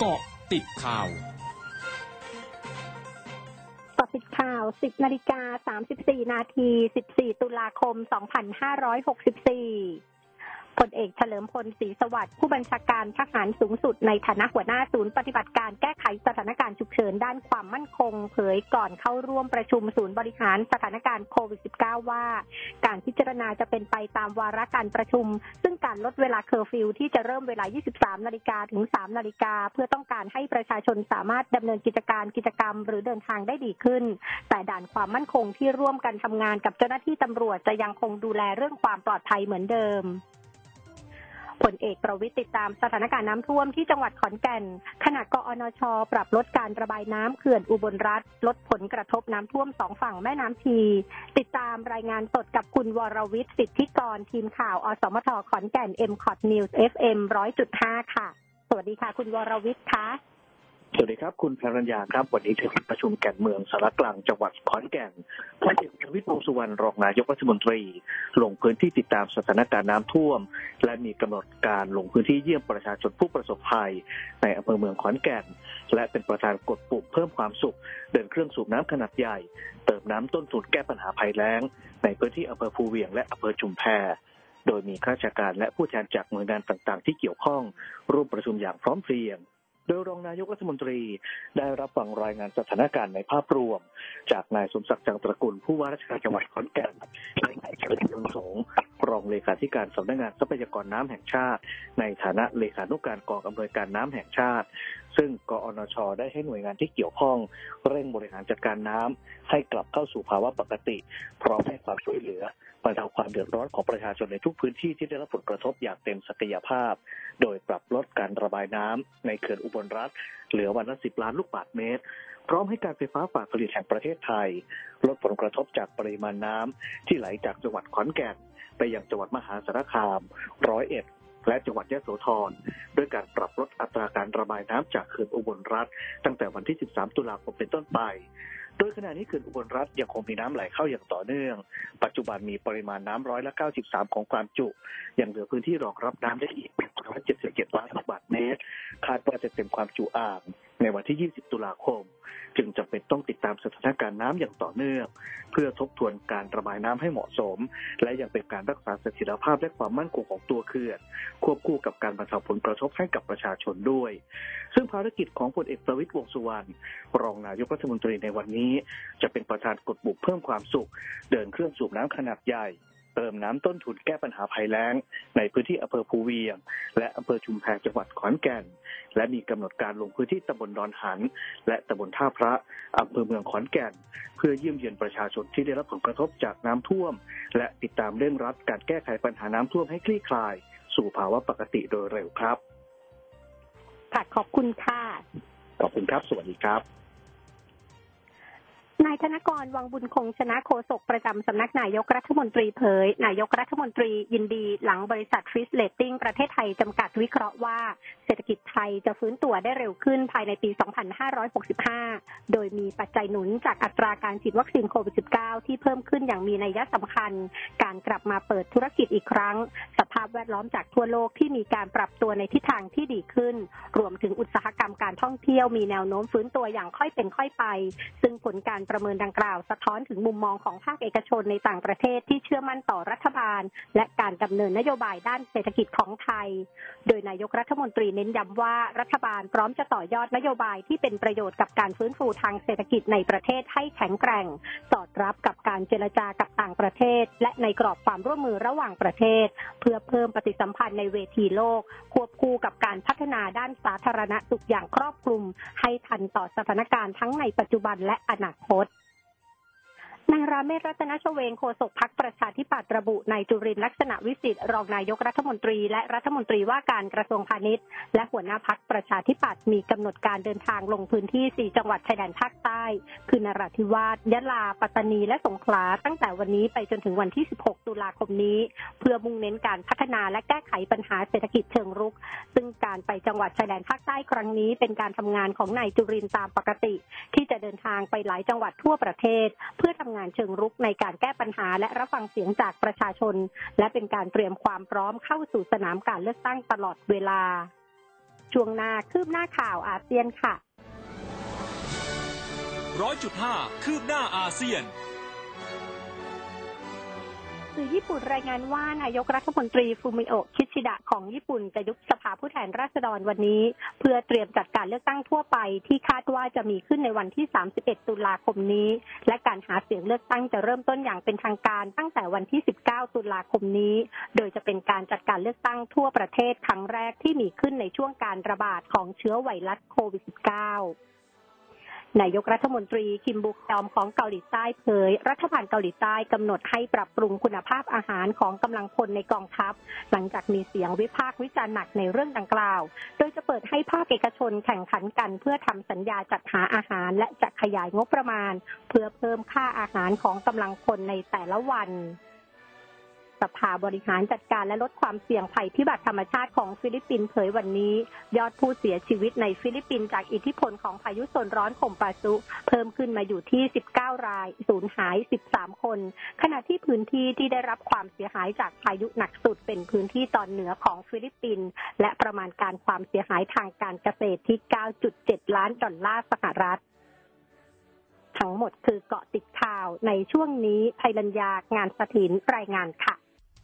เกาะติดข่าวกาะติดข่าว 10นาฬิกา34 นาที 14 ตุลาคม 2564 พลเอกเฉลิมพลศรีสวัสดิ์ผู้บัญชาการทหารสูงสุดในฐานะหัวหน้าศูนย์ปฏิบัติการแก้ไขสถานการณ์ฉุกเฉินด้านความมั่นคง เผยก่อนเข้าร่วมประชุมศูนย์บริหารสถานการณ์โควิด -19 ว่า การพิจารณาจะเป็นไปตามวาระการประชุม ซึ่งการลดเวลาเคอร์ฟิวที่จะเริ่มเวลา 23 นาฬิกาถึง 3 นาฬิกา เพื่อต้องการให้ประชาชนสามารถดำเนินกิจการกิจกรรม หรือเดินทางได้ดีขึ้น แต่ด่านความมั่นคงที่ร่วมกันทำงานกับเจ้าหน้าที่ตำรวจจะยังคงดูแลเรื่องความปลอดภัยเหมือนเดิม พลเอกประวิตรติดตามสถานการณ์น้ำท่วมที่จังหวัดขอนแก่น ขณะกอนช ปรับลดการระบายน้ำเขื่อนอุบลรัตน์ ลดผลกระทบน้ำท่วมสองฝั่งแม่น้ำชี ติดตามรายงานสดกับคุณวรวิทย์สิทธิกร ทีมข่าว อสมทขอนแก่น MCOT News FM ร้อยจุดห้าค่ะ สวัสดีค่ะ คุณวรวิทย์คะ สวัสดีครับ คุณพรัญญาครับ วันนี้ที่ห้องประชุมแก่นเมืองศาลากลางจังหวัดขอนแก่นพลเอกประวิตรวงสุวรรณรองนายกรัฐมนตรี ลงพื้นที่ติดตามสถานการณ์น้ำท่วม และมีกำหนดการลงพื้นที่เยี่ยมประชาชนผู้ประสบภัย ในอำเภอเมืองขอนแก่น และเป็นประธานกดปุ่มเพิ่มความสุข เดินเครื่องสูบน้ำขนาดใหญ่ เติมน้ำต้นทุนแก้ปัญหาภัยแล้ง ในพื้นที่อำเภอภูเวียงและอำเภอชุมแพโดยมีข้าราชการและผู้แทนจากหน่วยงานต่างๆ ที่เกี่ยวข้องร่วมประชุมอย่างพร้อมเพรียง โดยรองนายกรัฐมนตรีได้รับฟังรายงานสถานการณ์ในภาพรวม จากนายสมศักดิ์จังตระกูลผู้ว่าราชการจังหวัดขอนแก่นและนายเฉลิมยงสง รองเลขาธิการสำนักงานทรัพยากรน้ำแห่งชาติ ในฐานะเลขานุการกองอำนวยการน้ำแห่งชาติ ซึ่งกอนชได้ให้หน่วยงานที่เกี่ยวข้อง เร่งบริหารจัดการน้ำให้กลับเข้าสู่ภาวะปกติ พร้อมให้ความช่วยเหลือบรรเทาความเดือดร้อนของประชาชนในทุกพื้นที่ที่ได้รับผลกระทบอย่างเต็มศักยภาพ โดยปรับลดการระบายน้ำในเขื่อนอุบลรัฐ เหลือวันละสิบล้านลูกบาศก์เมตร พร้อมให้การไฟฟ้าฝ่ายผลิตแห่งประเทศไทย ลดผลกระทบจากปริมาณน้ำที่ไหลจากจังหวัดขอนแก่น ไปยังจังหวัดมหาสารคาม ร้อยเอ็ด และจังหวัดยะโสธรด้วยการปรับลดอัตราการระบายน้ำจากเขื่อนอุบลรัฐ ตั้งแต่วันที่ 13 ตุลาคมเป็นต้นไปโดยขณะนี้เขื่อนอุบลรัฐยังคงมีน้ำไหลเข้าอย่างต่อเนื่อง ปัจจุบันมีปริมาณน้ำร้อยละ 93 ของความจุ ยังเหลือพื้นที่รองรับน้ำได้อีก177ล้านลูกบาศก์เมตร คาดว่าจะเต็มความจุอ่าง ในวันที่ 20 ตุลาคม จึงจำเป็นต้องติดตามสถานการณ์น้ำอย่างต่อเนื่อง เพื่อทบทวนการระบายน้ำให้เหมาะสม และยังเป็นการรักษาเสถียรภาพและความมั่นคงของตัวเขื่อน ควบคู่กับการบรรเทาผลกระทบให้กับประชาชนด้วย ซึ่งภารกิจของพลเอกประวิตรวงสุวรรณรองนายกรัฐมนตรีในวันนี้ จะเป็นประธานกดบุกเพิ่มความสุข เดินเครื่องสูบน้ำขนาดใหญ่เติมน้ำต้นทุนแก้ปัญหาภัยแล้ง ในพื้นที่อำเภอภูเวียง และอำเภอชุมแพจังหวัดขอนแก่น และมีกำหนดการลงพื้นที่ตำบลดอนหัน และตำบลท่าพระอำเภอเมืองขอนแก่น เพื่อเยี่ยมเยียนประชาชนที่ได้รับผลกระทบจากน้ำท่วม และติดตามเร่งรัดการแก้ไขปัญหาน้ำท่วมให้คลี่คลาย สู่ภาวะปกติโดยเร็วครับค่ะขอบคุณค่ะขอบคุณครับ สวัสดีครับ นายธนกรวังบุญคงชนะโฆษกประจำสำนักนายกรัฐมนตรีเผย นายกรัฐมนตรียินดีหลังบริษัท Fitch Ratings ประเทศไทยจำกัดวิเคราะห์ว่าเศรษฐกิจไทยจะฟื้นตัวได้เร็วขึ้นภายในปี 2565 โดยมีปัจจัยหนุนจากอัตราการฉีดวัคซีนโควิด -19 ที่เพิ่มขึ้นอย่างมีนัยสำคัญ การกลับมาเปิดธุรกิจอีกครั้ง สภาพแวดล้อมจากทั่วโลกที่มีการปรับตัวในทิศทางที่ดีขึ้น รวมถึงอุตสาหกรรมการท่องเที่ยวมีแนวโน้มฟื้นตัวอย่างค่อยเป็นค่อยไป ซึ่งผลการประเมินดังกล่าว สะท้อนถึงมุมมองของภาคเอกชนในต่างประเทศที่เชื่อมั่นต่อรัฐบาล และการดำเนินนโยบายด้านเศรษฐกิจของไทย โดยนายกรัฐมนตรีเน้นย้ำว่ารัฐบาลพร้อมจะต่อยอดนโยบายที่เป็นประโยชน์กับการฟื้นฟูทางเศรษฐกิจในประเทศให้แข็งแกร่ง สอดรับกับการเจรจากับต่างประเทศ และในกรอบความร่วมมือระหว่างประเทศ เพื่อเพิ่มปฏิสัมพันธ์ในเวทีโลก ควบคู่กับการพัฒนาด้านสาธารณสุขอย่างครอบคลุม ให้ทันต่อสถานการณ์ทั้งในปัจจุบันและอนาคต นายราเมศรัตนชเวงโฆษกพักประชาธิปัตย์ระบุนายจุรินลักษณะวิสิทธิ์รองนายกรัฐมนตรีและรัฐมนตรีว่าการกระทรวงพาณิชย์ และหัวหน้าพักประชาธิปัตย์มีกำหนดการเดินทางลงพื้นที่ 4 จังหวัดชายแดนภาคใต้ คือนราธิวาสยะลา ปัตตานีและสงขลาตั้งแต่วันนี้ไปจนถึงวันที่ 16 ตุลาคมนี้ เพื่อมุ่งเน้นการพัฒนาและแก้ไขปัญหาเศรษฐกิจเชิงรุก ซึ่งการไปจังหวัดชายแดนภาคใต้ครั้งนี้ เป็นการทำงานของนายจุรินตามปกติ ที่จะ ทางไปหลายจังหวัดทั่วประเทศ เพื่อทำงานเชิงรุกในการแก้ปัญหา และรับฟังเสียงจากประชาชน และเป็นการเตรียมความพร้อมเข้าสู่สนามการเลือกตั้งตลอดเวลา ช่วงหน้าคืบหน้าข่าวอาเซียนค่ะร้อยจุดห้าคืบหน้าอาเซียน สื่อญี่ปุ่นรายงานว่านายกรัฐมนตรีฟูมิโอะคิชิดะของญี่ปุ่นจะยุบสภาผู้แทนราษฎรวันนี้ เพื่อเตรียมจัดการเลือกตั้งทั่วไปที่คาดว่าจะมีขึ้นในวันที่ 31 ตุลาคมนี้ และการหาเสียงเลือกตั้งจะเริ่มต้นอย่างเป็นทางการตั้งแต่วันที่ 19 ตุลาคมนี้ โดยจะเป็นการจัดการเลือกตั้งทั่วประเทศครั้งแรกที่มีขึ้นในช่วงการระบาดของเชื้อไวรัสโควิด -19 นายกรัฐมนตรีคิมบุกยอมของเกาหลีใต้เผย รัฐบาลเกาหลีใต้กำหนดให้ปรับปรุงคุณภาพอาหารของกำลังพลในกองทัพ หลังจากมีเสียงวิพากษ์วิจารณ์หนักในเรื่องดังกล่าว โดยจะเปิดให้ภาคเอกชนแข่งขันกันเพื่อทำสัญญาจัดหาอาหาร และจะขยายงบประมาณ เพื่อเพิ่มค่าอาหารของกำลังพลในแต่ละวัน สภาบริหารจัดการและลดความเสี่ยงภัยพิบัติธรรมชาติของฟิลิปปินส์เผยวันนี้ ยอดผู้เสียชีวิตในฟิลิปปินส์จากอิทธิพลของพายุโซนร้อนคมปาซุ เพิ่มขึ้นมาอยู่ที่ 19 รายสูญหาย 13 คน ขณะที่พื้นที่ที่ได้รับความเสียหายจากพายุหนักสุดเป็นพื้นที่ตอนเหนือของฟิลิปปินส์และประมาณการความเสียหายทางการเกษตรที่ 9.7 ล้านดอลลาร์สหรัฐทั้งหมดคือเกาะติดข่าวในช่วงนี้ภัยรัญญางานสถินรายงานค่ะ